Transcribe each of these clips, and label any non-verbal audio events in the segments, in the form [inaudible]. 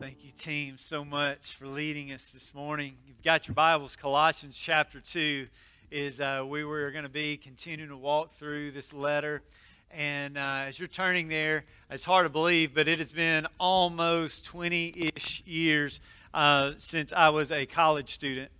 Thank you, team, so much for leading us this morning. You've got your Bibles. Colossians chapter 2 is uh, we were going to be continuing to walk through this letter. And uh, as you're turning there, it's hard to believe, but it has been almost 20 ish years uh, since I was a college student.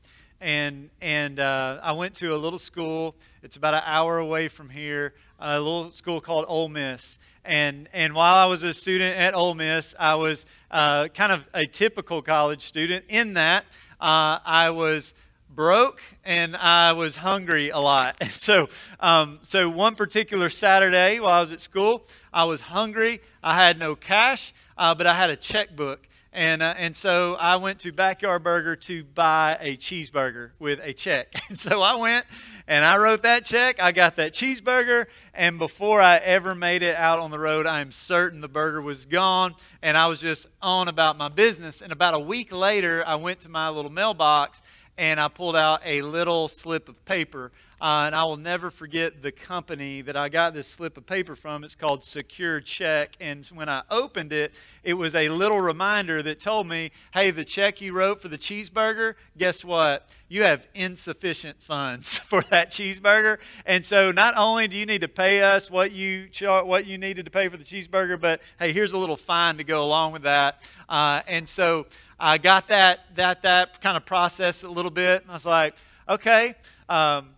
And, and uh, I went to a little school, it's about an hour away from here, a little school called Ole Miss. And, and while I was a student at Ole Miss, I was uh, kind of a typical college student in that uh, I was broke and I was hungry a lot. [laughs] So, um, so one particular Saturday while I was at school, I was hungry. I had no cash, uh, but I had a checkbook. And, uh, and so I went to Backyard Burger to buy a cheeseburger with a check. [laughs] And so I went and I wrote that check. I got that cheeseburger. And before I ever made it out on the road, I'm certain the burger was gone. And I was just on about my business. And about a week later, I went to my little mailbox and I pulled out a little slip of paper uh, and I will never forget the company that I got this slip of paper from. It's called Secure Check. And when I opened it, it was a little reminder that told me, hey, the check you wrote for the cheeseburger, guess what? You have insufficient funds [laughs] for that cheeseburger. And so not only do you need to pay us what you, what you needed to pay for the cheeseburger, but hey, here's a little fine to go along with that. Uh, and so I got that, that, that kind of process a little bit. I was like, okay. Um,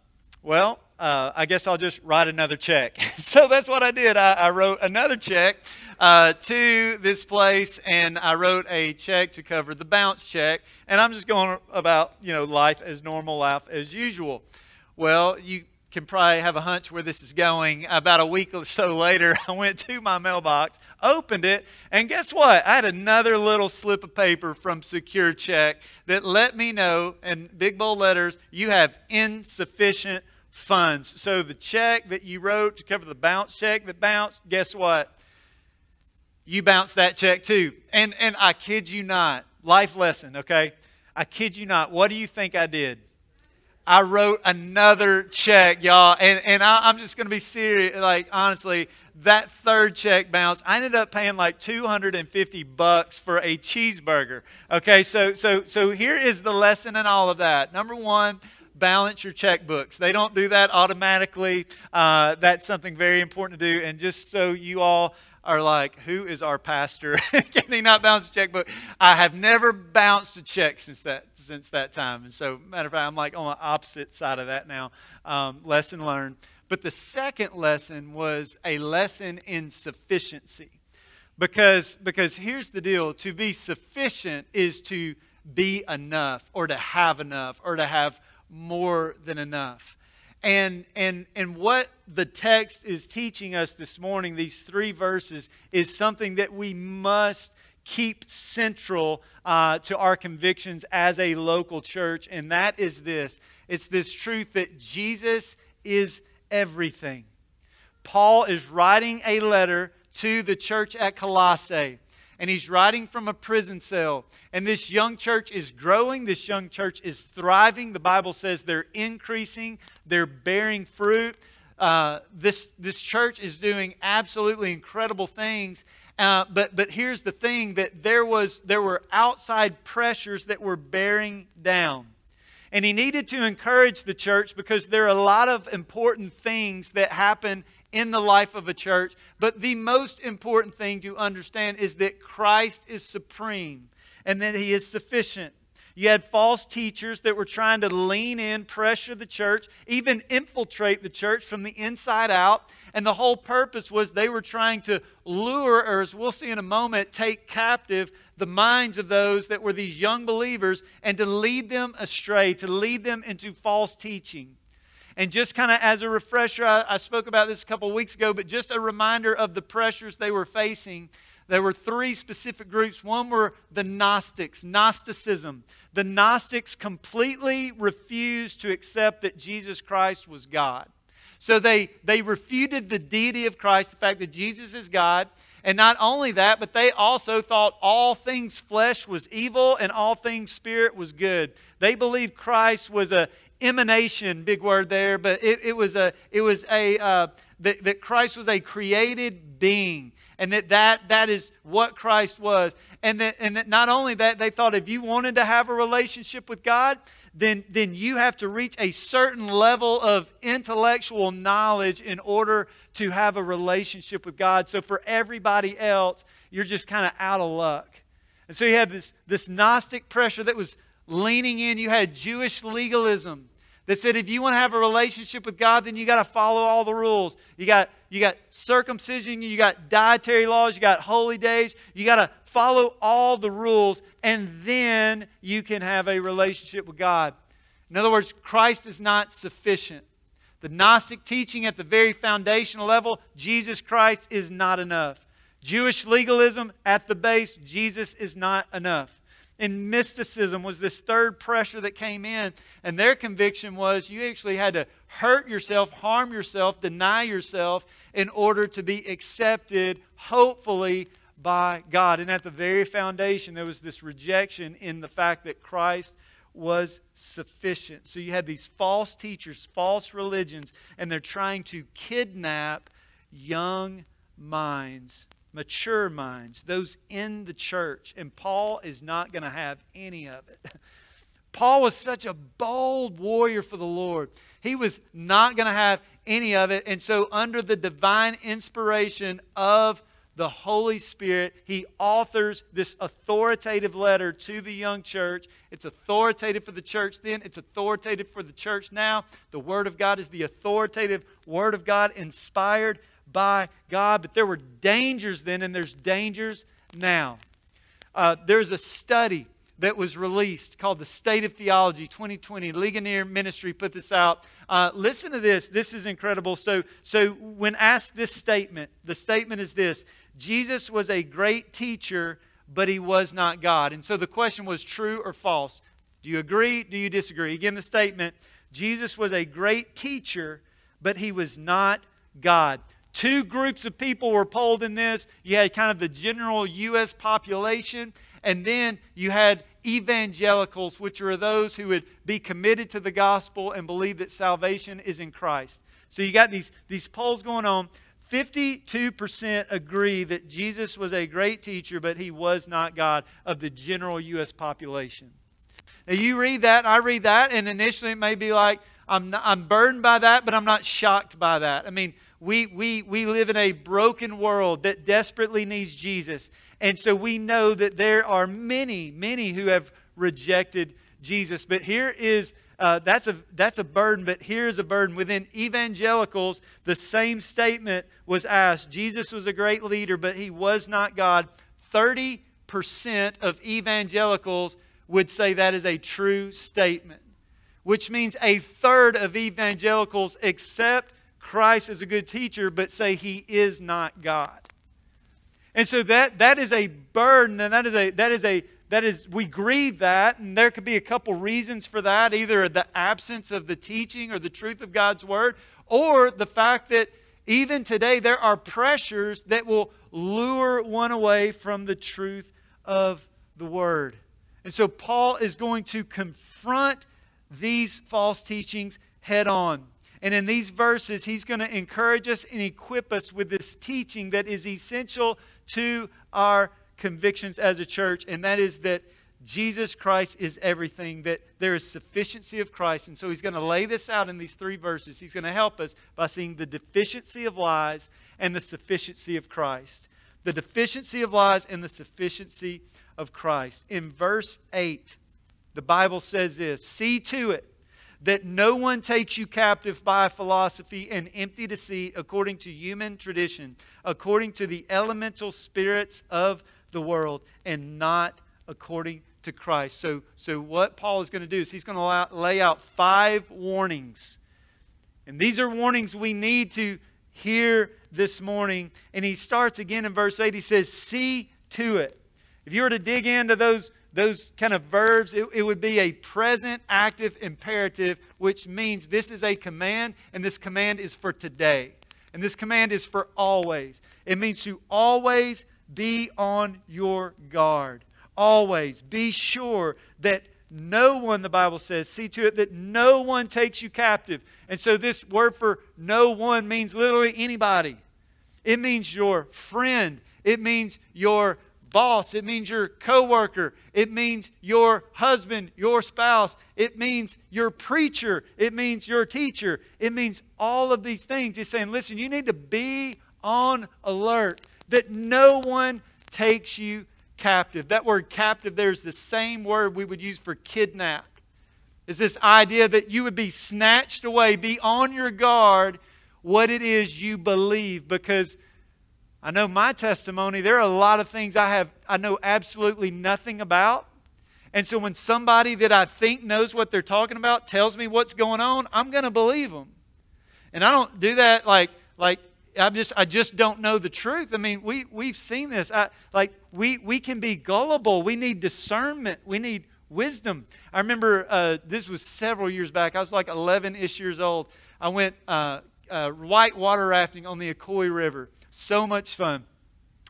well, uh, I guess I'll just write another check. [laughs] so that's what I did. I, I wrote another check uh, to this place, and I wrote a check to cover the bounce check. And I'm just going about, you know, life as normal, life as usual. Well, you can probably have a hunch where this is going. About a week or so later, [laughs] I went to my mailbox, opened it, and guess what? I had another little slip of paper from Secure Check that let me know in big bold letters you have insufficient funds. So the check that you wrote to cover the bounce check that bounced, guess what? You bounced that check too. And and I kid you not, life lesson, okay? I kid you not. What do you think I did? I wrote another check, y'all. And, and I, am just going to be serious. Like, honestly, that third check bounce, I ended up paying like 250 bucks for a cheeseburger. Okay, so, so, so here is the lesson in all of that. Number one, balance your checkbooks. They don't do that automatically. Uh, that's something very important to do. And just so you all are like, who is our pastor? [laughs] Can he not bounce a checkbook? I have never bounced a check since that since that time. And so, matter of fact, I'm like on the opposite side of that now. Um, lesson learned. But the second lesson was a lesson in sufficiency. Because, because here's the deal to be sufficient is to be enough or to have enough or to have more than enough. And, and, and what the text is teaching us this morning, these three verses, is something that we must keep central uh, to our convictions as a local church, and that is this it's this truth that Jesus is everything. Paul is writing a letter to the church at Colossae and he's writing from a prison cell. And this young church is growing, this young church is thriving. The Bible says they're increasing, they're bearing fruit. Uh, this, this church is doing absolutely incredible things. Uh, but, but here's the thing that there, was, there were outside pressures that were bearing down. And he needed to encourage the church because there are a lot of important things that happen in the life of a church. But the most important thing to understand is that Christ is supreme and that he is sufficient. You had false teachers that were trying to lean in, pressure the church, even infiltrate the church from the inside out. And the whole purpose was they were trying to lure, or as we'll see in a moment, take captive the minds of those that were these young believers and to lead them astray, to lead them into false teaching. And just kind of as a refresher, I, I, spoke about this a couple weeks ago, but just a reminder of the pressures they were facing. There were three specific groups. One were the Gnostics, Gnosticism. The Gnostics completely refused to accept that Jesus Christ was God. So they, they refuted the deity of Christ, the fact that Jesus is God. And not only that, but they also thought all things flesh was evil and all things spirit was good. They believed Christ was a emanation, big word there, but it, it was a, it was a uh, that, that Christ was a created being and that, that that is what Christ was. And that, and that not only that, they thought if you wanted to have a relationship with God, then, then you have to reach a certain level of intellectual knowledge in order to have a relationship with God. So for everybody else, you're just kind of out of luck. And so you had this, this Gnostic pressure that was leaning in. You had Jewish legalism that said if you want to have a relationship with God, then you got to follow all the rules. You got you got circumcision, you got dietary laws, you got holy days. You got to follow all the rules, and then you can have a relationship with God. In other words, Christ is not sufficient. The Gnostic teaching at the very foundational level, Jesus Christ is not enough. Jewish legalism at the base, Jesus is not enough. And mysticism was this third pressure that came in, and their conviction was you actually had to hurt yourself, harm yourself, deny yourself in order to be accepted, hopefully, by God. And at the very foundation, there was this rejection in the fact that Christ was sufficient. So you had these false teachers, false religions, and they're trying to kidnap young minds, mature minds, those in the church. And Paul is not going to have any of it. [laughs] Paul was such a bold warrior for the Lord. He was not going to have any of it. And so, under the divine inspiration of the Holy Spirit, he authors this authoritative letter to the young church. It's authoritative for the church then, it's authoritative for the church now. The Word of God is the authoritative Word of God, inspired by God. But there were dangers then, and there's dangers now. Uh, there's a study that was released called the State of Theology 2020. Ligonier Ministry put this out. Uh, listen to this. This is incredible. So, so when asked this statement, the statement is this Jesus was a great teacher, but he was not God. And so the question was true or false? Do you agree? Do you disagree? Again, the statement Jesus was a great teacher, but he was not God. Two groups of people were polled in this. You had kind of the general U.S. population, and then you had evangelicals, which are those who would be committed to the gospel and believe that salvation is in Christ. So you got these, these polls going on. 52% agree that Jesus was a great teacher, but he was not God of the general U.S. population. Now, you read that, I read that, and initially it may be like, I'm, not, I'm burdened by that, but I'm not shocked by that. I mean, we, we, we live in a broken world that desperately needs Jesus. And so we know that there are many, many who have rejected Jesus. But here is uh, that's, a, that's a burden, but here's a burden. Within evangelicals, the same statement was asked Jesus was a great leader, but he was not God. 30% of evangelicals would say that is a true statement, which means a third of evangelicals accept Christ is a good teacher, but say he is not God. And so that, that is a burden, and that is a, that is a that is, we grieve that, and there could be a couple reasons for that either the absence of the teaching or the truth of God's word, or the fact that even today there are pressures that will lure one away from the truth of the word. And so Paul is going to confront these false teachings head on. And in these verses, he's going to encourage us and equip us with this teaching that is essential to our convictions as a church, and that is that Jesus Christ is everything, that there is sufficiency of Christ. And so he's going to lay this out in these three verses. He's going to help us by seeing the deficiency of lies and the sufficiency of Christ. The deficiency of lies and the sufficiency of Christ. In verse 8, the Bible says this See to it that no one takes you captive by philosophy and empty deceit according to human tradition, according to the elemental spirits of the world and not according to Christ. So, so what Paul is going to do is he's going to lay out five warnings. And these are warnings we need to hear this morning. And he starts again in verse 8. He says, See to it. If you were to dig into those, those kind of verbs, it, it would be a present active imperative, which means this is a command, and this command is for today. And this command is for always. It means to always be on your guard. Always be sure that no one, the Bible says, see to it that no one takes you captive. And so this word for no one means literally anybody. It means your friend, It means your boss. It means your coworker. It means your husband, your spouse. It means your preacher. It means your teacher. It means all of these things. He's saying, listen, you need to be on alert that no one takes you captive. That word captive there is the same word we would use for kidnap. Is this idea that you would be snatched away, be on your guard what it is you believe because I know my testimony, there are a lot of things I have I know absolutely nothing about. And so when somebody that I think knows what they're talking about tells me what's going on, I'm going to believe them. And I don't do that like like I just I just don't know the truth. I mean, we we've seen this. I, like we we can be gullible. We need discernment. We need wisdom. I remember uh, this was several years back. I was like 11ish years old. I went uh, uh, white water rafting on the Ocoee River. So much fun.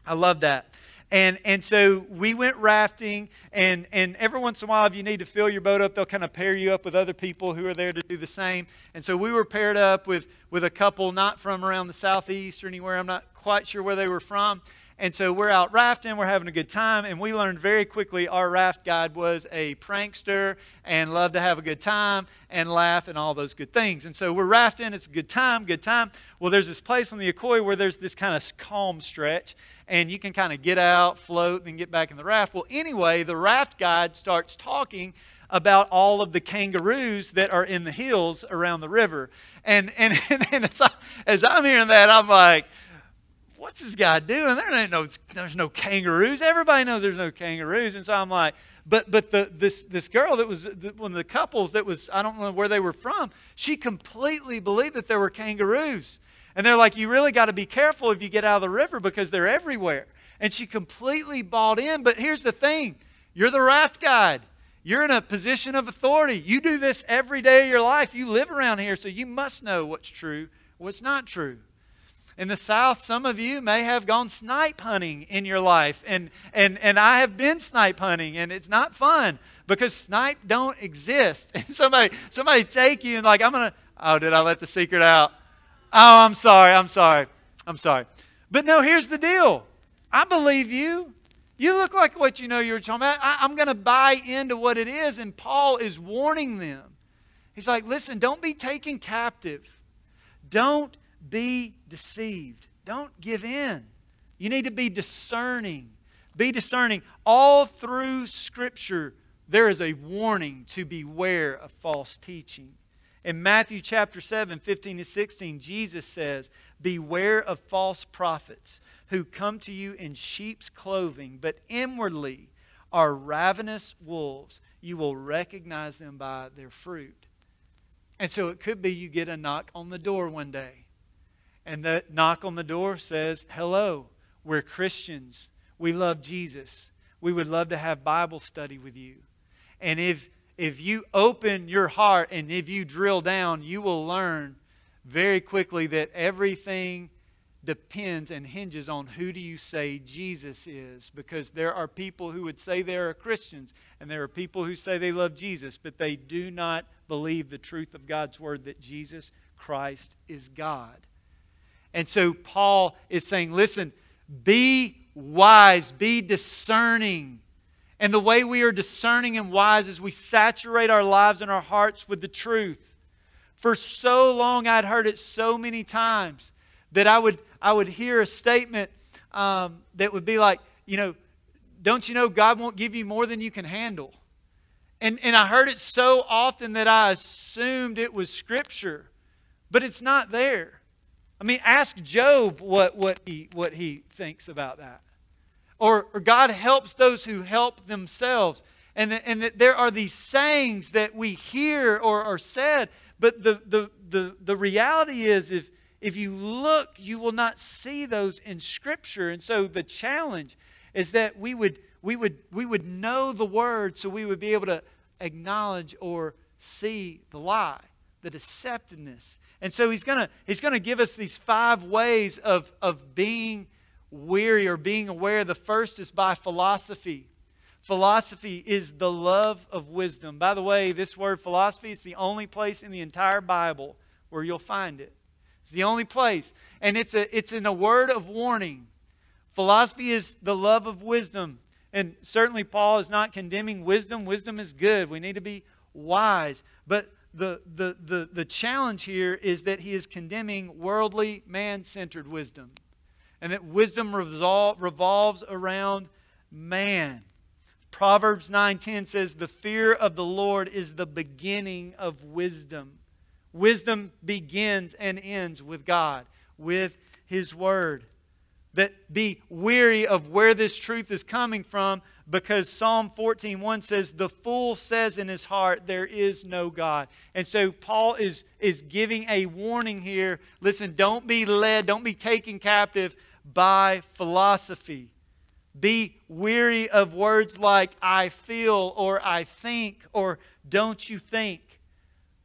I love that. And, and so we went rafting, and, and every once in a while, if you need to fill your boat up, they'll kind of pair you up with other people who are there to do the same. And so we were paired up with, with a couple not from around the southeast or anywhere. I'm not quite sure where they were from. And so we're out rafting, we're having a good time, and we learned very quickly our raft guide was a prankster and loved to have a good time and laugh and all those good things. And so we're rafting, it's a good time, good time. Well, there's this place on the Ocoee where there's this kind of calm stretch, and you can kind of get out, float, and get back in the raft. Well, anyway, the raft guide starts talking about all of the kangaroos that are in the hills around the river. And, and, [laughs] and, as, I, as I'm hearing that, I'm like, what's this guy doing? There ain't no, there's no kangaroos. Everybody knows there's no kangaroos. And so I'm like, but but the this this girl that was the, one of the couples that was I don't know where they were from. She completely believed that there were kangaroos, and they're like, you really got to be careful if you get out of the river because they're everywhere. And she completely bought in. But here's the thing: you're the raft guide. You're in a position of authority. You do this every day of your life. You live around here, so you must know what's true, what's not true. In the South, some of you may have gone snipe hunting in your life. And, and, and I have been snipe hunting, and it's not fun because snipe don't exist. [laughs] And somebody, somebody take you and like, I'm to, oh, did I let the secret out? Oh, I'm sorry. I'm sorry. I'm sorry. But no, here's the deal. I believe you. You look like what you know you're talking about. I, I'm to buy into what it is. And Paul is warning them. He's like, listen, don't be taken captive. Don't be deceived. Don't give in. You need to be discerning. Be discerning. All through Scripture, there is a warning to beware of false teaching. In Matthew chapter 7, 15 to 16, Jesus says, Beware of false prophets who come to you in sheep's clothing, but inwardly are ravenous wolves. You will recognize them by their fruit. And so it could be you get a knock on the door one day and the knock on the door says, Hello, we're Christians. We love Jesus. We would love to have Bible study with you. And if, if you open your heart and if you drill down, you will learn very quickly that everything depends and hinges on who do you say Jesus is because there are people who would say they are Christians and there are people who say they love Jesus but they do not believe the truth of God's word that Jesus Christ is God. And so Paul is saying, listen, be wise, be discerning. And the way we are discerning and wise is we saturate our lives and our hearts with the truth. For so long, I'd heard it so many times that I would, I would hear a statement um, that would be like, you know, don't you know God won't give you more than you can handle? And, and I heard it so often that I assumed it was Scripture, but it's not there. I mean, ask Job what, what, he, what he thinks about that. Or, or God helps those who help themselves. And, and that there are these sayings that we hear or are said, but the, the, the, the reality is if, if you look, you will not see those in Scripture. And so the challenge is that we would, we would, we would know the word so we would be able to acknowledge or see the lie, the deceptiveness. And so he's going he's gonna give us these five ways of, of being weary or being aware. The first is by philosophy. Philosophy is the love of wisdom. By the way, this word philosophy is the only place in the entire Bible where you'll find it. It's the only place. And it's, a, it's in a word of warning. Philosophy is the love of wisdom. And certainly, Paul is not condemning wisdom. Wisdom is good. We need to be wise. But the, the, the, the challenge here is that he is condemning worldly, man centered wisdom. And that wisdom revol- revolves around man. Proverbs 9:10 says the fear of the Lord is the beginning of wisdom. Wisdom begins and ends with God, with his word. That be weary of where this truth is coming from because Psalm 14:1 says the fool says in his heart there is no God. And so Paul is is giving a warning here. Listen, don't be led, don't be taken captive by philosophy. Be weary of words like I feel or I think or don't you think.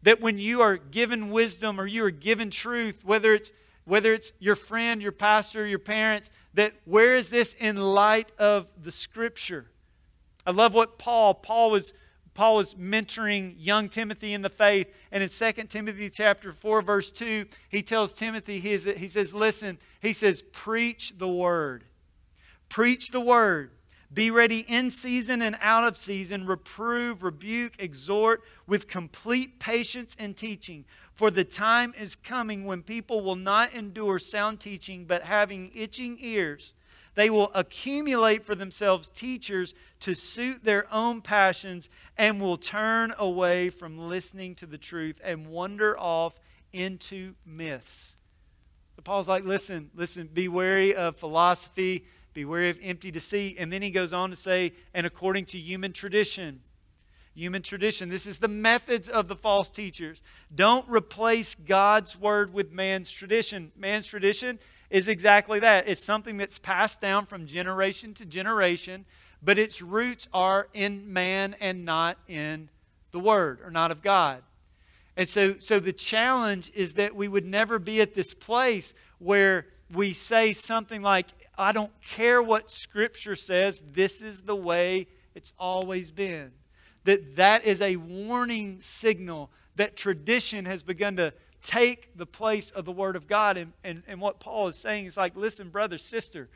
That when you are given wisdom or you are given truth, whether it's whether it's your friend, your pastor, your parents, that where is this in light of the scripture? I love what Paul, Paul was Paul was mentoring young Timothy in the faith. And in 2 Timothy chapter 4, verse 2, he tells Timothy, he, he says, listen, he says, preach the word. Preach the word. Be ready in season and out of season. Reprove, rebuke, exhort with complete patience and teaching. For the time is coming when people will not endure sound teaching, but having itching ears, they will accumulate for themselves teachers to suit their own passions and will turn away from listening to the truth and wander off into myths. So Paul's like, listen, listen, be wary of philosophy, be wary of empty deceit. And then he goes on to say, and according to human tradition, human tradition. This is the methods of the false teachers. Don't replace God's word with man's tradition. Man's tradition is exactly that. It's something that's passed down from generation to generation, but its roots are in man and not in the Word or not of God. And so, so the challenge is that we would never be at this place where we say something like, I don't care what Scripture says, this is the way it's always been. That that is a warning signal that tradition has begun to take the place of the Word of God. And, and, and what Paul is saying is like, listen, brother, sister.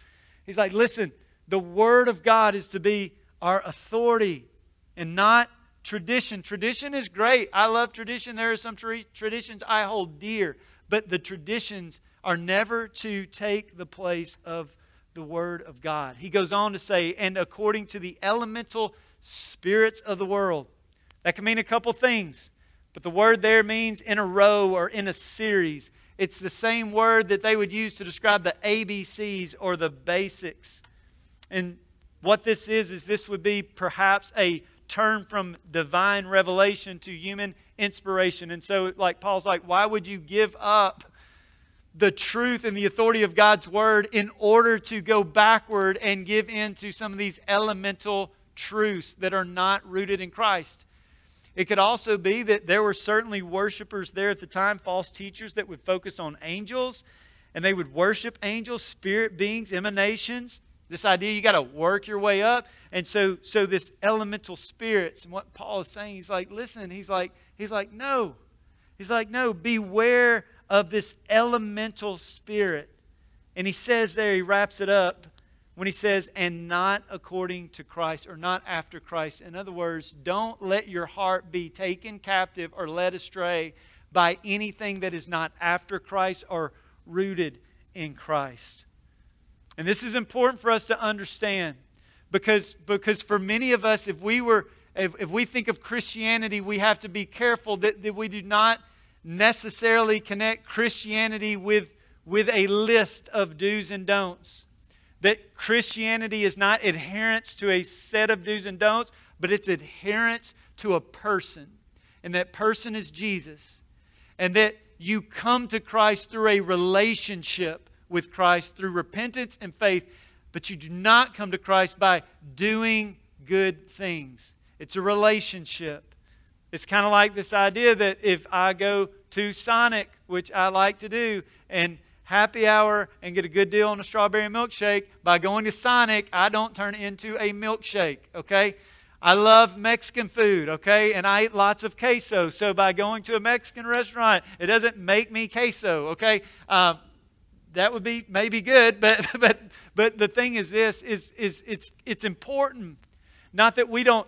He's like, listen, the Word of God is to be our authority and not tradition. Tradition is great. I love tradition. There are some tra- traditions I hold dear, but the traditions are never to take the place of the Word of God. He goes on to say, and according to the elemental spirits of the world. That can mean a couple things. But the word there means in a row or in a series. It's the same word that they would use to describe the ABCs or the basics. And what this is, is this would be perhaps a turn from divine revelation to human inspiration. And so, like Paul's like, why would you give up the truth and the authority of God's word in order to go backward and give in to some of these elemental truths that are not rooted in Christ? It could also be that there were certainly worshipers there at the time, false teachers that would focus on angels, and they would worship angels, spirit beings, emanations. This idea you got to work your way up. And so so this elemental spirits, and what Paul is saying, he's like, listen, he's like, he's like, no. He's like, no, beware of this elemental spirit. And he says there, he wraps it up when he says, and not according to Christ or not after Christ. In other words, don't let your heart be taken captive or led astray by anything that is not after Christ or rooted in Christ. And this is important for us to understand because, because for many of us, if we were if, if we think of Christianity, we have to be careful that, that we do not necessarily connect Christianity with, with a list of do's and don'ts that Christianity is not adherence to a set of do's and don'ts, but it's adherence to a person. And that person is Jesus. And that you come to Christ through a relationship with Christ, through repentance and faith, but you do not come to Christ by doing good things. It's a relationship. It's kind of like this idea that if I go to Sonic, which I like to do, and happy hour and get a good deal on a strawberry milkshake. By going to Sonic, I don't turn into a milkshake, okay? I love Mexican food, okay? And I eat lots of queso. So by going to a Mexican restaurant, it doesn't make me queso, okay? Um, that would be maybe good, [laughs] but but but the thing is this is is it's it's important. Not that we don't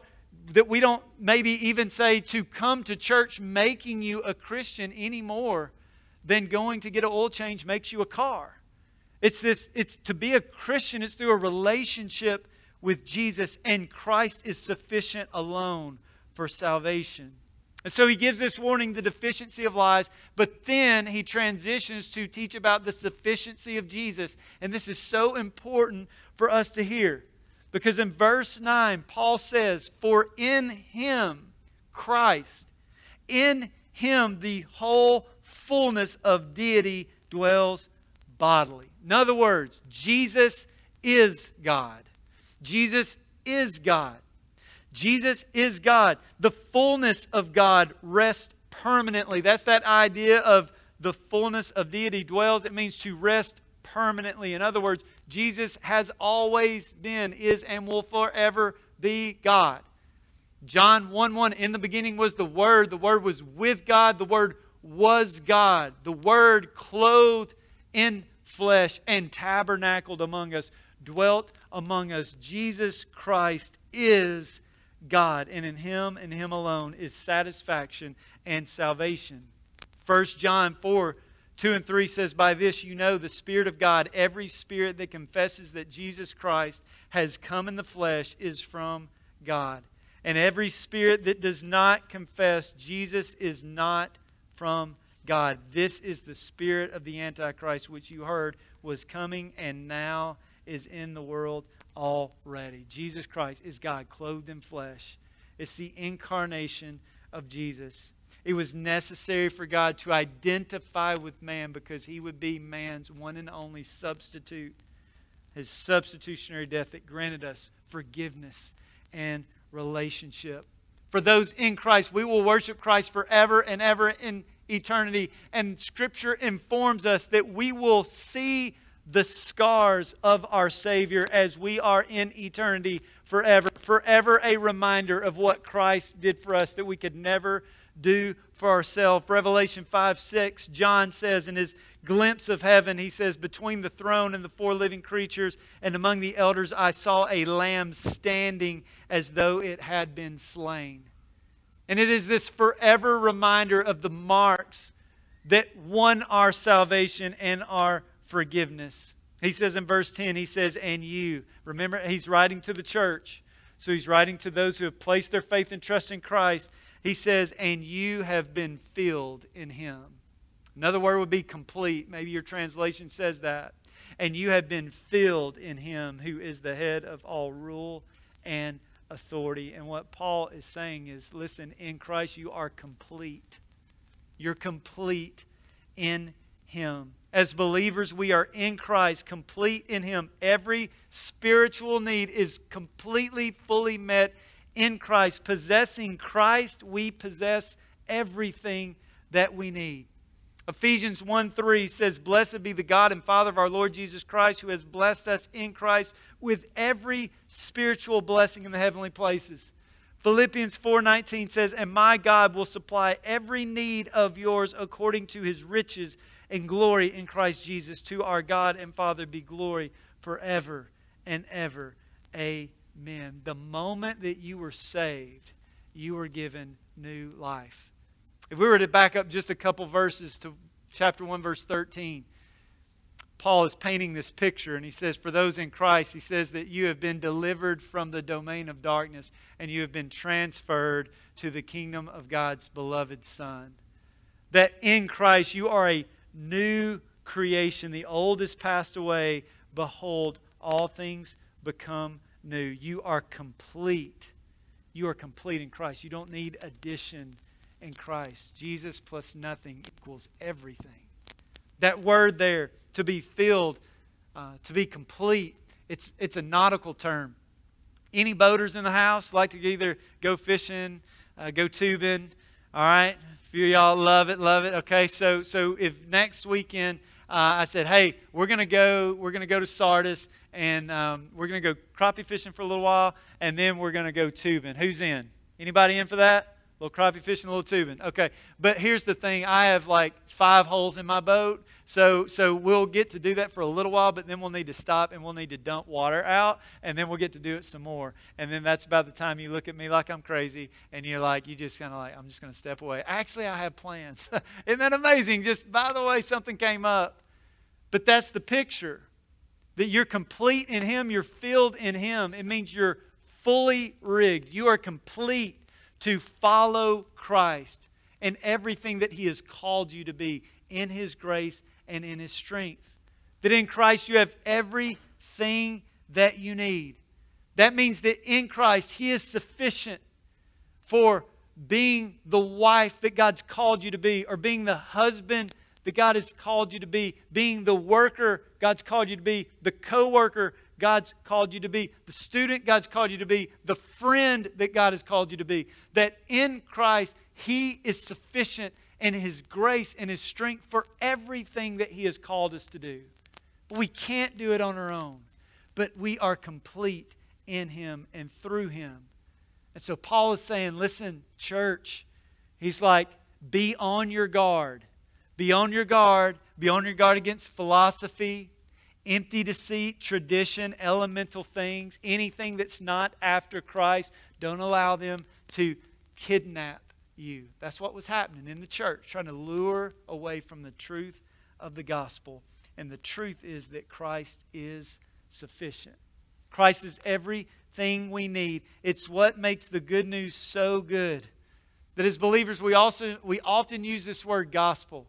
that we don't maybe even say to come to church making you a Christian any more than going to get an oil change makes you a car. It's this it's to be a Christian, it's through a relationship with Jesus, and Christ is sufficient alone for salvation. And so he gives this warning the deficiency of lies, but then he transitions to teach about the sufficiency of Jesus. And this is so important for us to hear. Because in verse 9, Paul says, For in him, Christ, in him the whole fullness of deity dwells bodily. In other words, Jesus is God. Jesus is God. Jesus is God. The fullness of God rests permanently. That's that idea of the fullness of deity dwells. It means to rest permanently. In other words, Jesus has always been, is, and will forever be God. John 1 1, in the beginning was the Word. The Word was with God. The Word was God. The Word clothed in flesh and tabernacled among us, dwelt among us. Jesus Christ is God, and in Him and Him alone is satisfaction and salvation. 1 John 4 2 and 3 says, By this you know the Spirit of God. Every spirit that confesses that Jesus Christ has come in the flesh is from God. And every spirit that does not confess Jesus is not from God. This is the spirit of the Antichrist, which you heard was coming and now is in the world already. Jesus Christ is God clothed in flesh. It's the incarnation of Jesus. It was necessary for God to identify with man because he would be man's one and only substitute. His substitutionary death that granted us forgiveness and relationship. For those in Christ, we will worship Christ forever and ever in eternity. And Scripture informs us that we will see the scars of our Savior as we are in eternity forever. Forever a reminder of what Christ did for us that we could never do for ourselves. Revelation 5 6, John says in his glimpse of heaven, he says, Between the throne and the four living creatures and among the elders, I saw a lamb standing as though it had been slain. And it is this forever reminder of the marks that won our salvation and our forgiveness. He says in verse 10, he says, and you. Remember, he's writing to the church. So he's writing to those who have placed their faith and trust in Christ. He says, and you have been filled in him. Another word would be complete. Maybe your translation says that. And you have been filled in him who is the head of all rule and authority. And what Paul is saying is listen, in Christ you are complete. You're complete in him. As believers, we are in Christ, complete in Him. Every spiritual need is completely, fully met in Christ. Possessing Christ, we possess everything that we need. Ephesians 1 3 says, Blessed be the God and Father of our Lord Jesus Christ, who has blessed us in Christ with every spiritual blessing in the heavenly places. Philippians 4:19 says, "And my God will supply every need of yours according to his riches and glory in Christ Jesus. To our God and Father be glory forever and ever. Amen. The moment that you were saved, you were given new life. If we were to back up just a couple verses to chapter 1, verse 13, Paul is painting this picture, and he says, For those in Christ, he says that you have been delivered from the domain of darkness and you have been transferred to the kingdom of God's beloved Son. That in Christ you are a new creation. The old is passed away. Behold, all things become new. You are complete. You are complete in Christ. You don't need addition in Christ. Jesus plus nothing equals everything. That word there, to be filled, uh, to be complete, it's, it's a nautical term. Any boaters in the house like to either go fishing, uh, go tubing, all right? A few y'all love it, love it. Okay, so so if next weekend uh, I said, hey, we're gonna go, we're gonna go to Sardis and um, we're gonna go crappie fishing for a little while, and then we're gonna go tubing. Who's in? Anybody in for that? Little crappie fishing, a little tubing. Okay, but here's the thing: I have like five holes in my boat, so so we'll get to do that for a little while, but then we'll need to stop and we'll need to dump water out, and then we'll get to do it some more. And then that's about the time you look at me like I'm crazy, and you're like, you just kind of like, I'm just going to step away. Actually, I have plans. [laughs] Isn't that amazing? Just by the way, something came up, but that's the picture that you're complete in Him, you're filled in Him. It means you're fully rigged. You are complete to follow Christ and everything that He has called you to be in His grace and in His strength. That in Christ you have everything that you need. That means that in Christ He is sufficient for being the wife that God's called you to be, or being the husband that God has called you to be, being the worker God's called you to be, the co worker God's called you to be, the student God's called you to be, the friend that God has called you to be. That in Christ, He is sufficient in His grace and His strength for everything that He has called us to do. But we can't do it on our own. But we are complete in Him and through Him. And so Paul is saying, listen, church, he's like, be on your guard. Be on your guard. Be on your guard against philosophy, empty deceit, tradition, elemental things, anything that's not after Christ. Don't allow them to kidnap you. That's what was happening in the church, trying to lure away from the truth of the gospel. And the truth is that Christ is sufficient. Christ is everything we need. It's what makes the good news so good. That as believers, we also we often use this word gospel.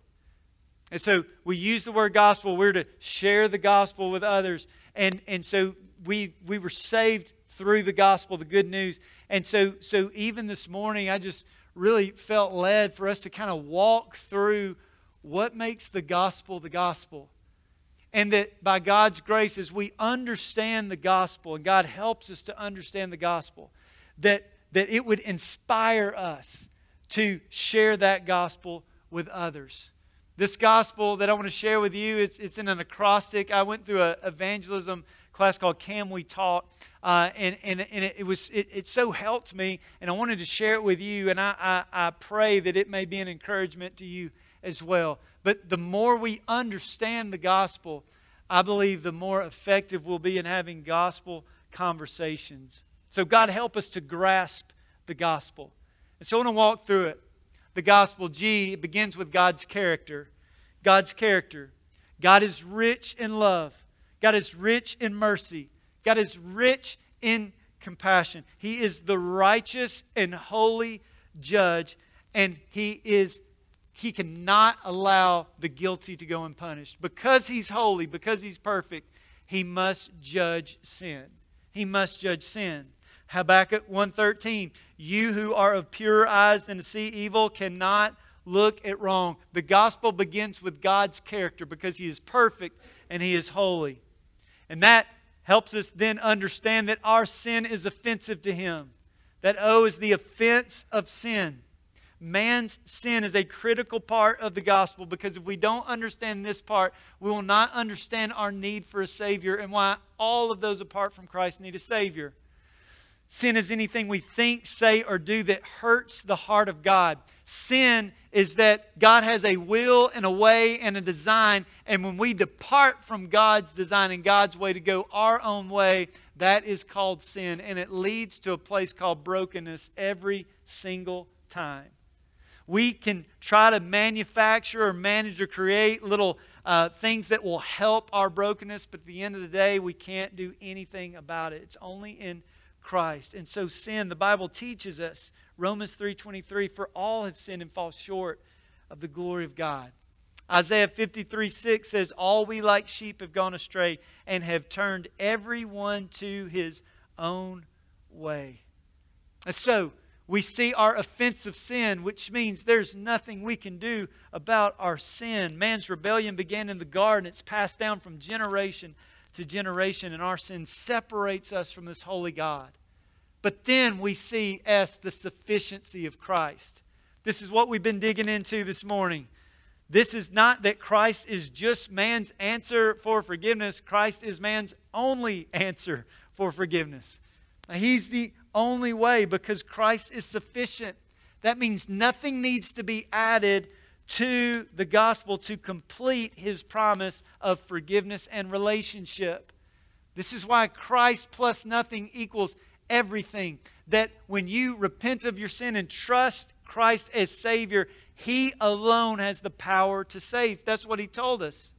And so we use the word gospel. We're to share the gospel with others. And, and so we, we were saved through the gospel, the good news. And so, so even this morning, I just really felt led for us to kind of walk through what makes the gospel the gospel. And that by God's grace, as we understand the gospel, and God helps us to understand the gospel, that, that it would inspire us to share that gospel with others. This gospel that I want to share with you, it's, it's in an acrostic. I went through an evangelism class called Can We Talk, uh, and, and, and it, was it, it so helped me, and I wanted to share it with you, and I, I, I pray that it may be an encouragement to you as well. But the more we understand the gospel, I believe the more effective we'll be in having gospel conversations. So, God, help us to grasp the gospel. And so I want to walk through it the gospel. G, it begins with God's character. God's character. God is rich in love. God is rich in mercy. God is rich in compassion. He is the righteous and holy judge, and He is he cannot allow the guilty to go unpunished. Because he's holy, because he's perfect, he must judge sin. He must judge sin. Habakkuk 1:13, you who are of purer eyes than to see evil cannot look at wrong. The gospel begins with God's character because he is perfect and he is holy. And that helps us then understand that our sin is offensive to him. That O is the offense of sin. Man's sin is a critical part of the gospel because if we don't understand this part, we will not understand our need for a Savior and why all of those apart from Christ need a Savior. Sin is anything we think, say, or do that hurts the heart of God. Sin is that God has a will and a way and a design, and when we depart from God's design and God's way to go our own way, that is called sin, and it leads to a place called brokenness every single time. We can try to manufacture or manage or create little uh, things that will help our brokenness, but at the end of the day, we can't do anything about it. It's only in Christ. And so sin, the Bible teaches us, Romans 3:23, for all have sinned and fall short of the glory of God. Isaiah 53 6 says, All we like sheep have gone astray and have turned everyone to his own way. And so we see our offensive sin, which means there's nothing we can do about our sin. Man's rebellion began in the garden, it's passed down from generation to generation, and our sin separates us from this holy God. But then we see S, the sufficiency of Christ. This is what we've been digging into this morning. This is not that Christ is just man's answer for forgiveness, Christ is man's only answer for forgiveness. He's the only way because Christ is sufficient. That means nothing needs to be added to the gospel to complete his promise of forgiveness and relationship. This is why Christ plus nothing equals everything. That when you repent of your sin and trust Christ as Savior, He alone has the power to save. That's what He told us.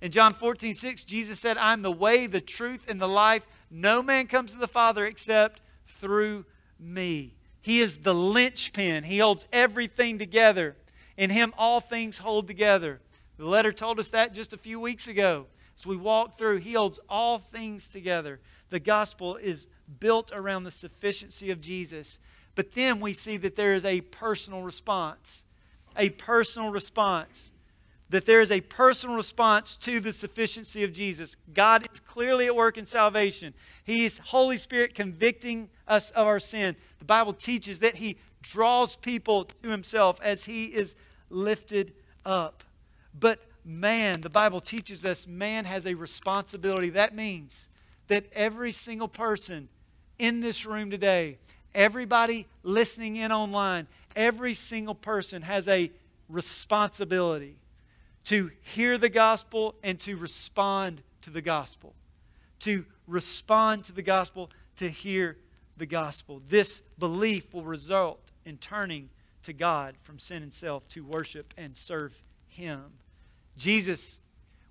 In John 14, 6, Jesus said, I'm the way, the truth, and the life. No man comes to the Father except through me. He is the linchpin, He holds everything together. In Him, all things hold together. The letter told us that just a few weeks ago. As we walk through, He holds all things together. The gospel is built around the sufficiency of Jesus. But then we see that there is a personal response. A personal response. That there is a personal response to the sufficiency of Jesus. God is clearly at work in salvation. He is Holy Spirit convicting us of our sin. The Bible teaches that He draws people to Himself as He is lifted up. But man, the Bible teaches us man has a responsibility. That means that every single person in this room today, everybody listening in online, every single person has a responsibility to hear the gospel and to respond to the gospel. To respond to the gospel, to hear the gospel. This belief will result in turning to God from sin and self to worship and serve Him. Jesus,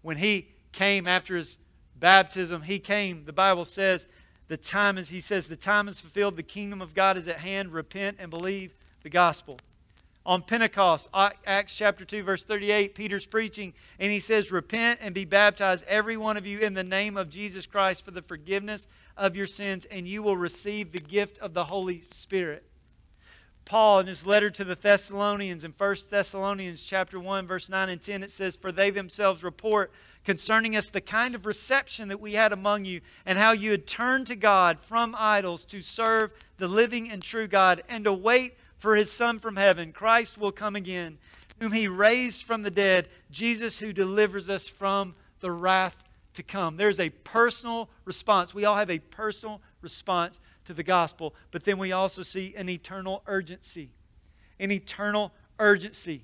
when He came after His baptism, He came, the Bible says, the time is, he says, the time is fulfilled, the kingdom of God is at hand. Repent and believe the gospel. On Pentecost, Acts chapter 2, verse 38, Peter's preaching, and he says, Repent and be baptized, every one of you, in the name of Jesus Christ for the forgiveness of your sins, and you will receive the gift of the Holy Spirit. Paul, in his letter to the Thessalonians, in 1 Thessalonians chapter 1, verse 9 and 10, it says, For they themselves report concerning us the kind of reception that we had among you, and how you had turned to God from idols to serve the living and true God, and to wait for his Son from heaven. Christ will come again, whom he raised from the dead, Jesus who delivers us from the wrath to come. There's a personal response. We all have a personal response to the gospel, but then we also see an eternal urgency. An eternal urgency.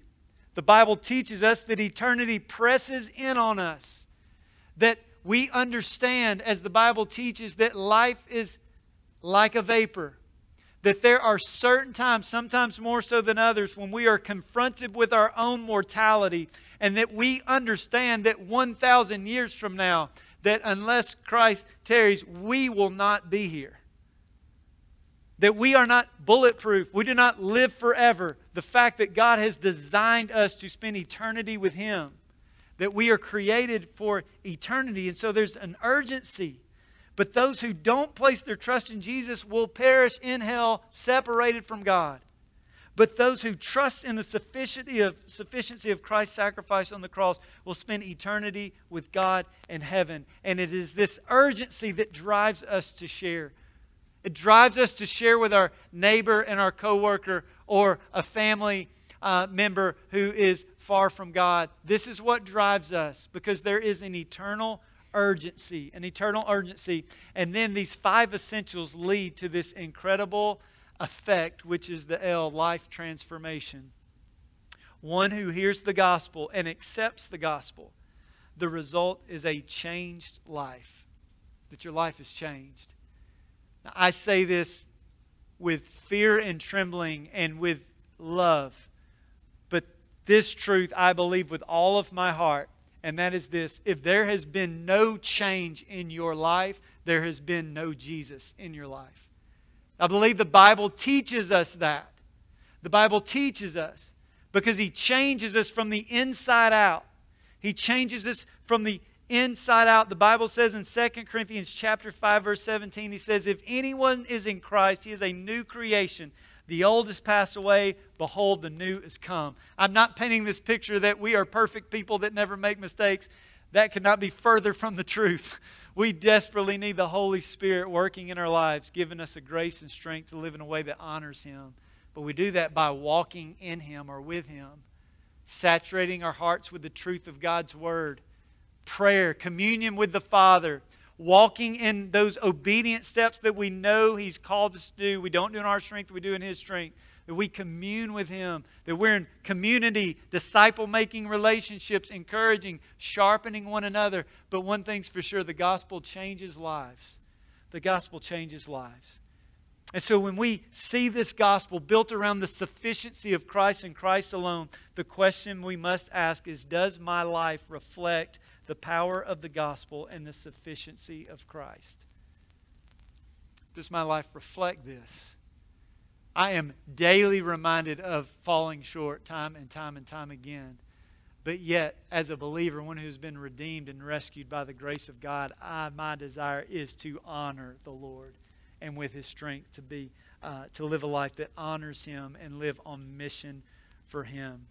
The Bible teaches us that eternity presses in on us. That we understand, as the Bible teaches, that life is like a vapor. That there are certain times, sometimes more so than others, when we are confronted with our own mortality, and that we understand that 1,000 years from now, that unless Christ tarries, we will not be here that we are not bulletproof. We do not live forever. The fact that God has designed us to spend eternity with Him, that we are created for eternity. And so there's an urgency. But those who don't place their trust in Jesus will perish in hell, separated from God. But those who trust in the sufficiency of, sufficiency of Christ's sacrifice on the cross will spend eternity with God in heaven. And it is this urgency that drives us to share it drives us to share with our neighbor and our coworker or a family uh, member who is far from God. This is what drives us because there is an eternal urgency, an eternal urgency. And then these five essentials lead to this incredible effect, which is the L, life transformation. One who hears the gospel and accepts the gospel. The result is a changed life, that your life is changed. I say this with fear and trembling and with love. But this truth I believe with all of my heart, and that is this if there has been no change in your life, there has been no Jesus in your life. I believe the Bible teaches us that. The Bible teaches us because He changes us from the inside out. He changes us from the inside out. The Bible says in 2 Corinthians chapter 5 verse 17 he says if anyone is in Christ he is a new creation. The old has passed away, behold the new is come. I'm not painting this picture that we are perfect people that never make mistakes. That could not be further from the truth. We desperately need the Holy Spirit working in our lives, giving us a grace and strength to live in a way that honors Him. But we do that by walking in Him or with Him, saturating our hearts with the truth of God's Word prayer, communion with the Father, walking in those obedient steps that we know He's called us to do. We don't do in our strength, we do in His strength. That we commune with Him, that we're in community, disciple making relationships, encouraging, sharpening one another. But one thing's for sure the gospel changes lives. The gospel changes lives. And so when we see this gospel built around the sufficiency of Christ and Christ alone, the question we must ask is Does my life reflect the power of the gospel and the sufficiency of Christ? Does my life reflect this? I am daily reminded of falling short time and time and time again. But yet, as a believer, one who's been redeemed and rescued by the grace of God, I, my desire is to honor the Lord and with his strength to be uh, to live a life that honors him and live on mission for him.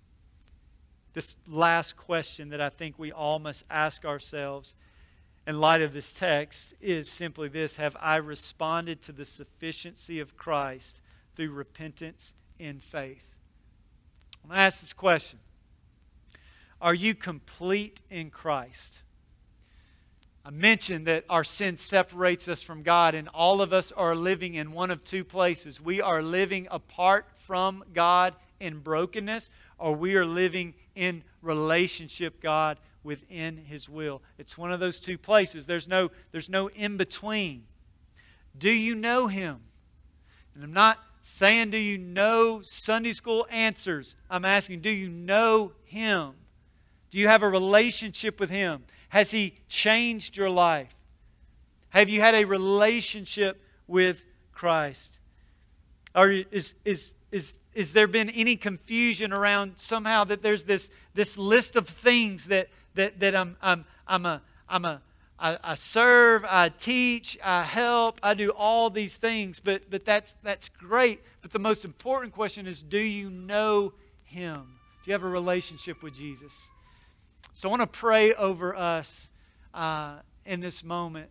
This last question that I think we all must ask ourselves in light of this text is simply this Have I responded to the sufficiency of Christ through repentance in faith? I'm going to ask this question Are you complete in Christ? I mentioned that our sin separates us from God, and all of us are living in one of two places. We are living apart from God in brokenness, or we are living in relationship God within His will. It's one of those two places. There's no, there's no in between. Do you know Him? And I'm not saying, do you know Sunday school answers? I'm asking, do you know Him? Do you have a relationship with Him? Has He changed your life? Have you had a relationship with Christ? Or is, is, is, is there been any confusion around somehow that there's this, this list of things that, that, that I'm, I'm, I'm a, I'm a, I, I serve, I teach, I help, I do all these things, but, but that's, that's great. But the most important question is do you know Him? Do you have a relationship with Jesus? So I want to pray over us uh, in this moment.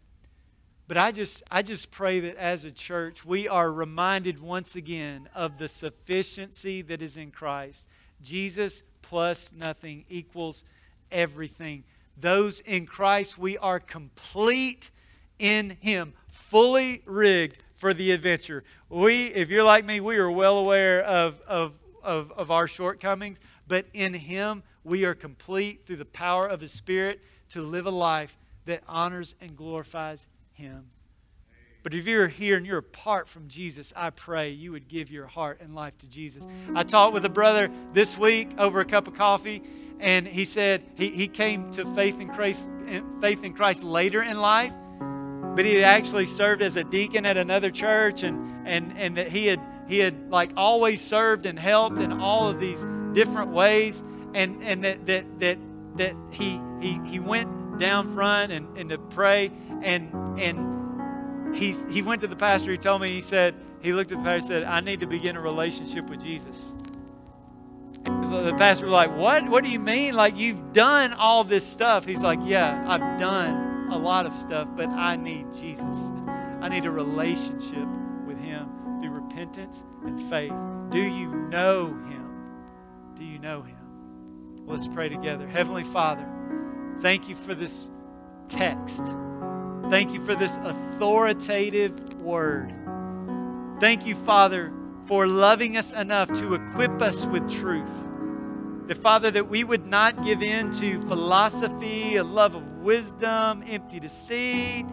But I just, I just pray that as a church, we are reminded once again of the sufficiency that is in Christ. Jesus plus nothing equals everything. Those in Christ, we are complete in Him, fully rigged for the adventure. We, if you're like me, we are well aware of, of, of, of our shortcomings, but in Him, we are complete through the power of His Spirit to live a life that honors and glorifies Him. But if you're here and you're apart from Jesus, I pray you would give your heart and life to Jesus. I talked with a brother this week over a cup of coffee, and he said he, he came to faith in Christ faith in Christ later in life, but he had actually served as a deacon at another church and and and that he had he had like always served and helped in all of these different ways and and that that that that he he he went down front and, and to pray and and he he went to the pastor he told me he said he looked at the pastor and said i need to begin a relationship with jesus. So the pastor was like what? What do you mean? Like you've done all this stuff. He's like yeah i've done a lot of stuff but i need jesus. [laughs] I need a relationship with him through repentance and faith. Do you know him? Do you know him? Let's pray together. Heavenly Father, thank you for this text. Thank you for this authoritative word. Thank you, Father, for loving us enough to equip us with truth. That, Father, that we would not give in to philosophy, a love of wisdom, empty deceit,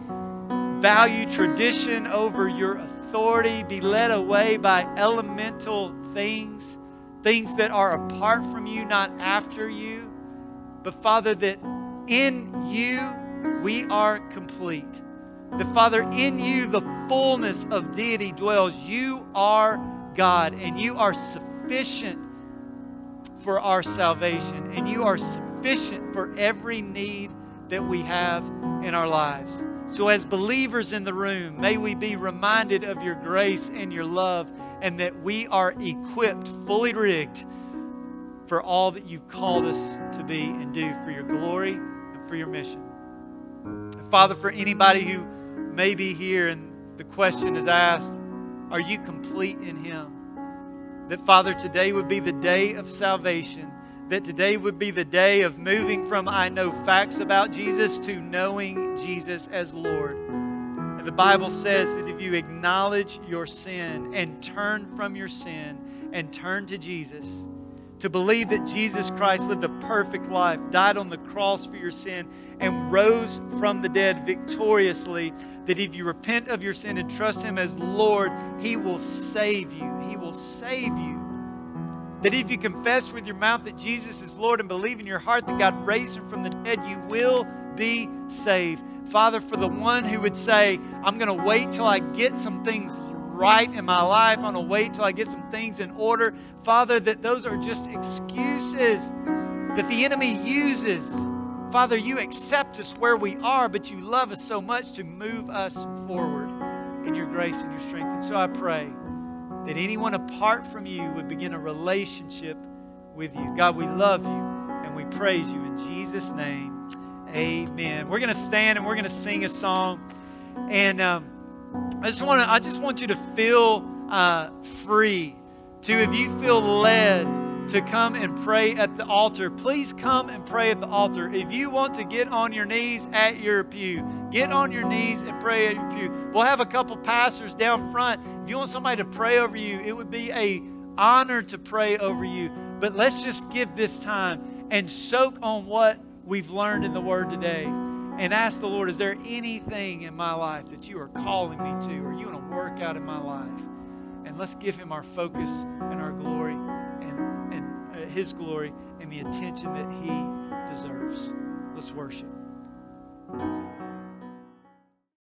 value tradition over your authority, be led away by elemental things things that are apart from you, not after you. But Father, that in you we are complete. The Father, in you the fullness of deity dwells. You are God, and you are sufficient for our salvation, and you are sufficient for every need that we have in our lives. So, as believers in the room, may we be reminded of your grace and your love and that we are equipped, fully rigged for all that you've called us to be and do for your glory and for your mission. Father, for anybody who may be here and the question is asked, are you complete in Him? That, Father, today would be the day of salvation, that today would be the day of moving from I know facts about Jesus to knowing Jesus as Lord. And the Bible says that if you acknowledge your sin and turn from your sin and turn to Jesus, to believe that Jesus Christ lived a perfect life, died on the cross for your sin, and rose from the dead victoriously, that if you repent of your sin and trust Him as Lord, He will save you. He will save you. That if you confess with your mouth that Jesus is Lord and believe in your heart that God raised Him from the dead, you will be saved. Father, for the one who would say, I'm going to wait till I get some things right in my life, I'm going to wait till I get some things in order. Father, that those are just excuses that the enemy uses. Father, you accept us where we are, but you love us so much to move us forward in your grace and your strength. And so I pray that anyone apart from you would begin a relationship with you. God, we love you and we praise you in Jesus' name. Amen. We're going to stand and we're going to sing a song. And um, I just want to I just want you to feel uh, free to if you feel led to come and pray at the altar, please come and pray at the altar. If you want to get on your knees at your pew, get on your knees and pray at your pew. We'll have a couple pastors down front. If you want somebody to pray over you, it would be a honor to pray over you. But let's just give this time and soak on what we've learned in the word today and ask the Lord, is there anything in my life that you are calling me to or you want to work out in my life? And let's give him our focus and our glory and, and uh, his glory and the attention that he deserves. Let's worship.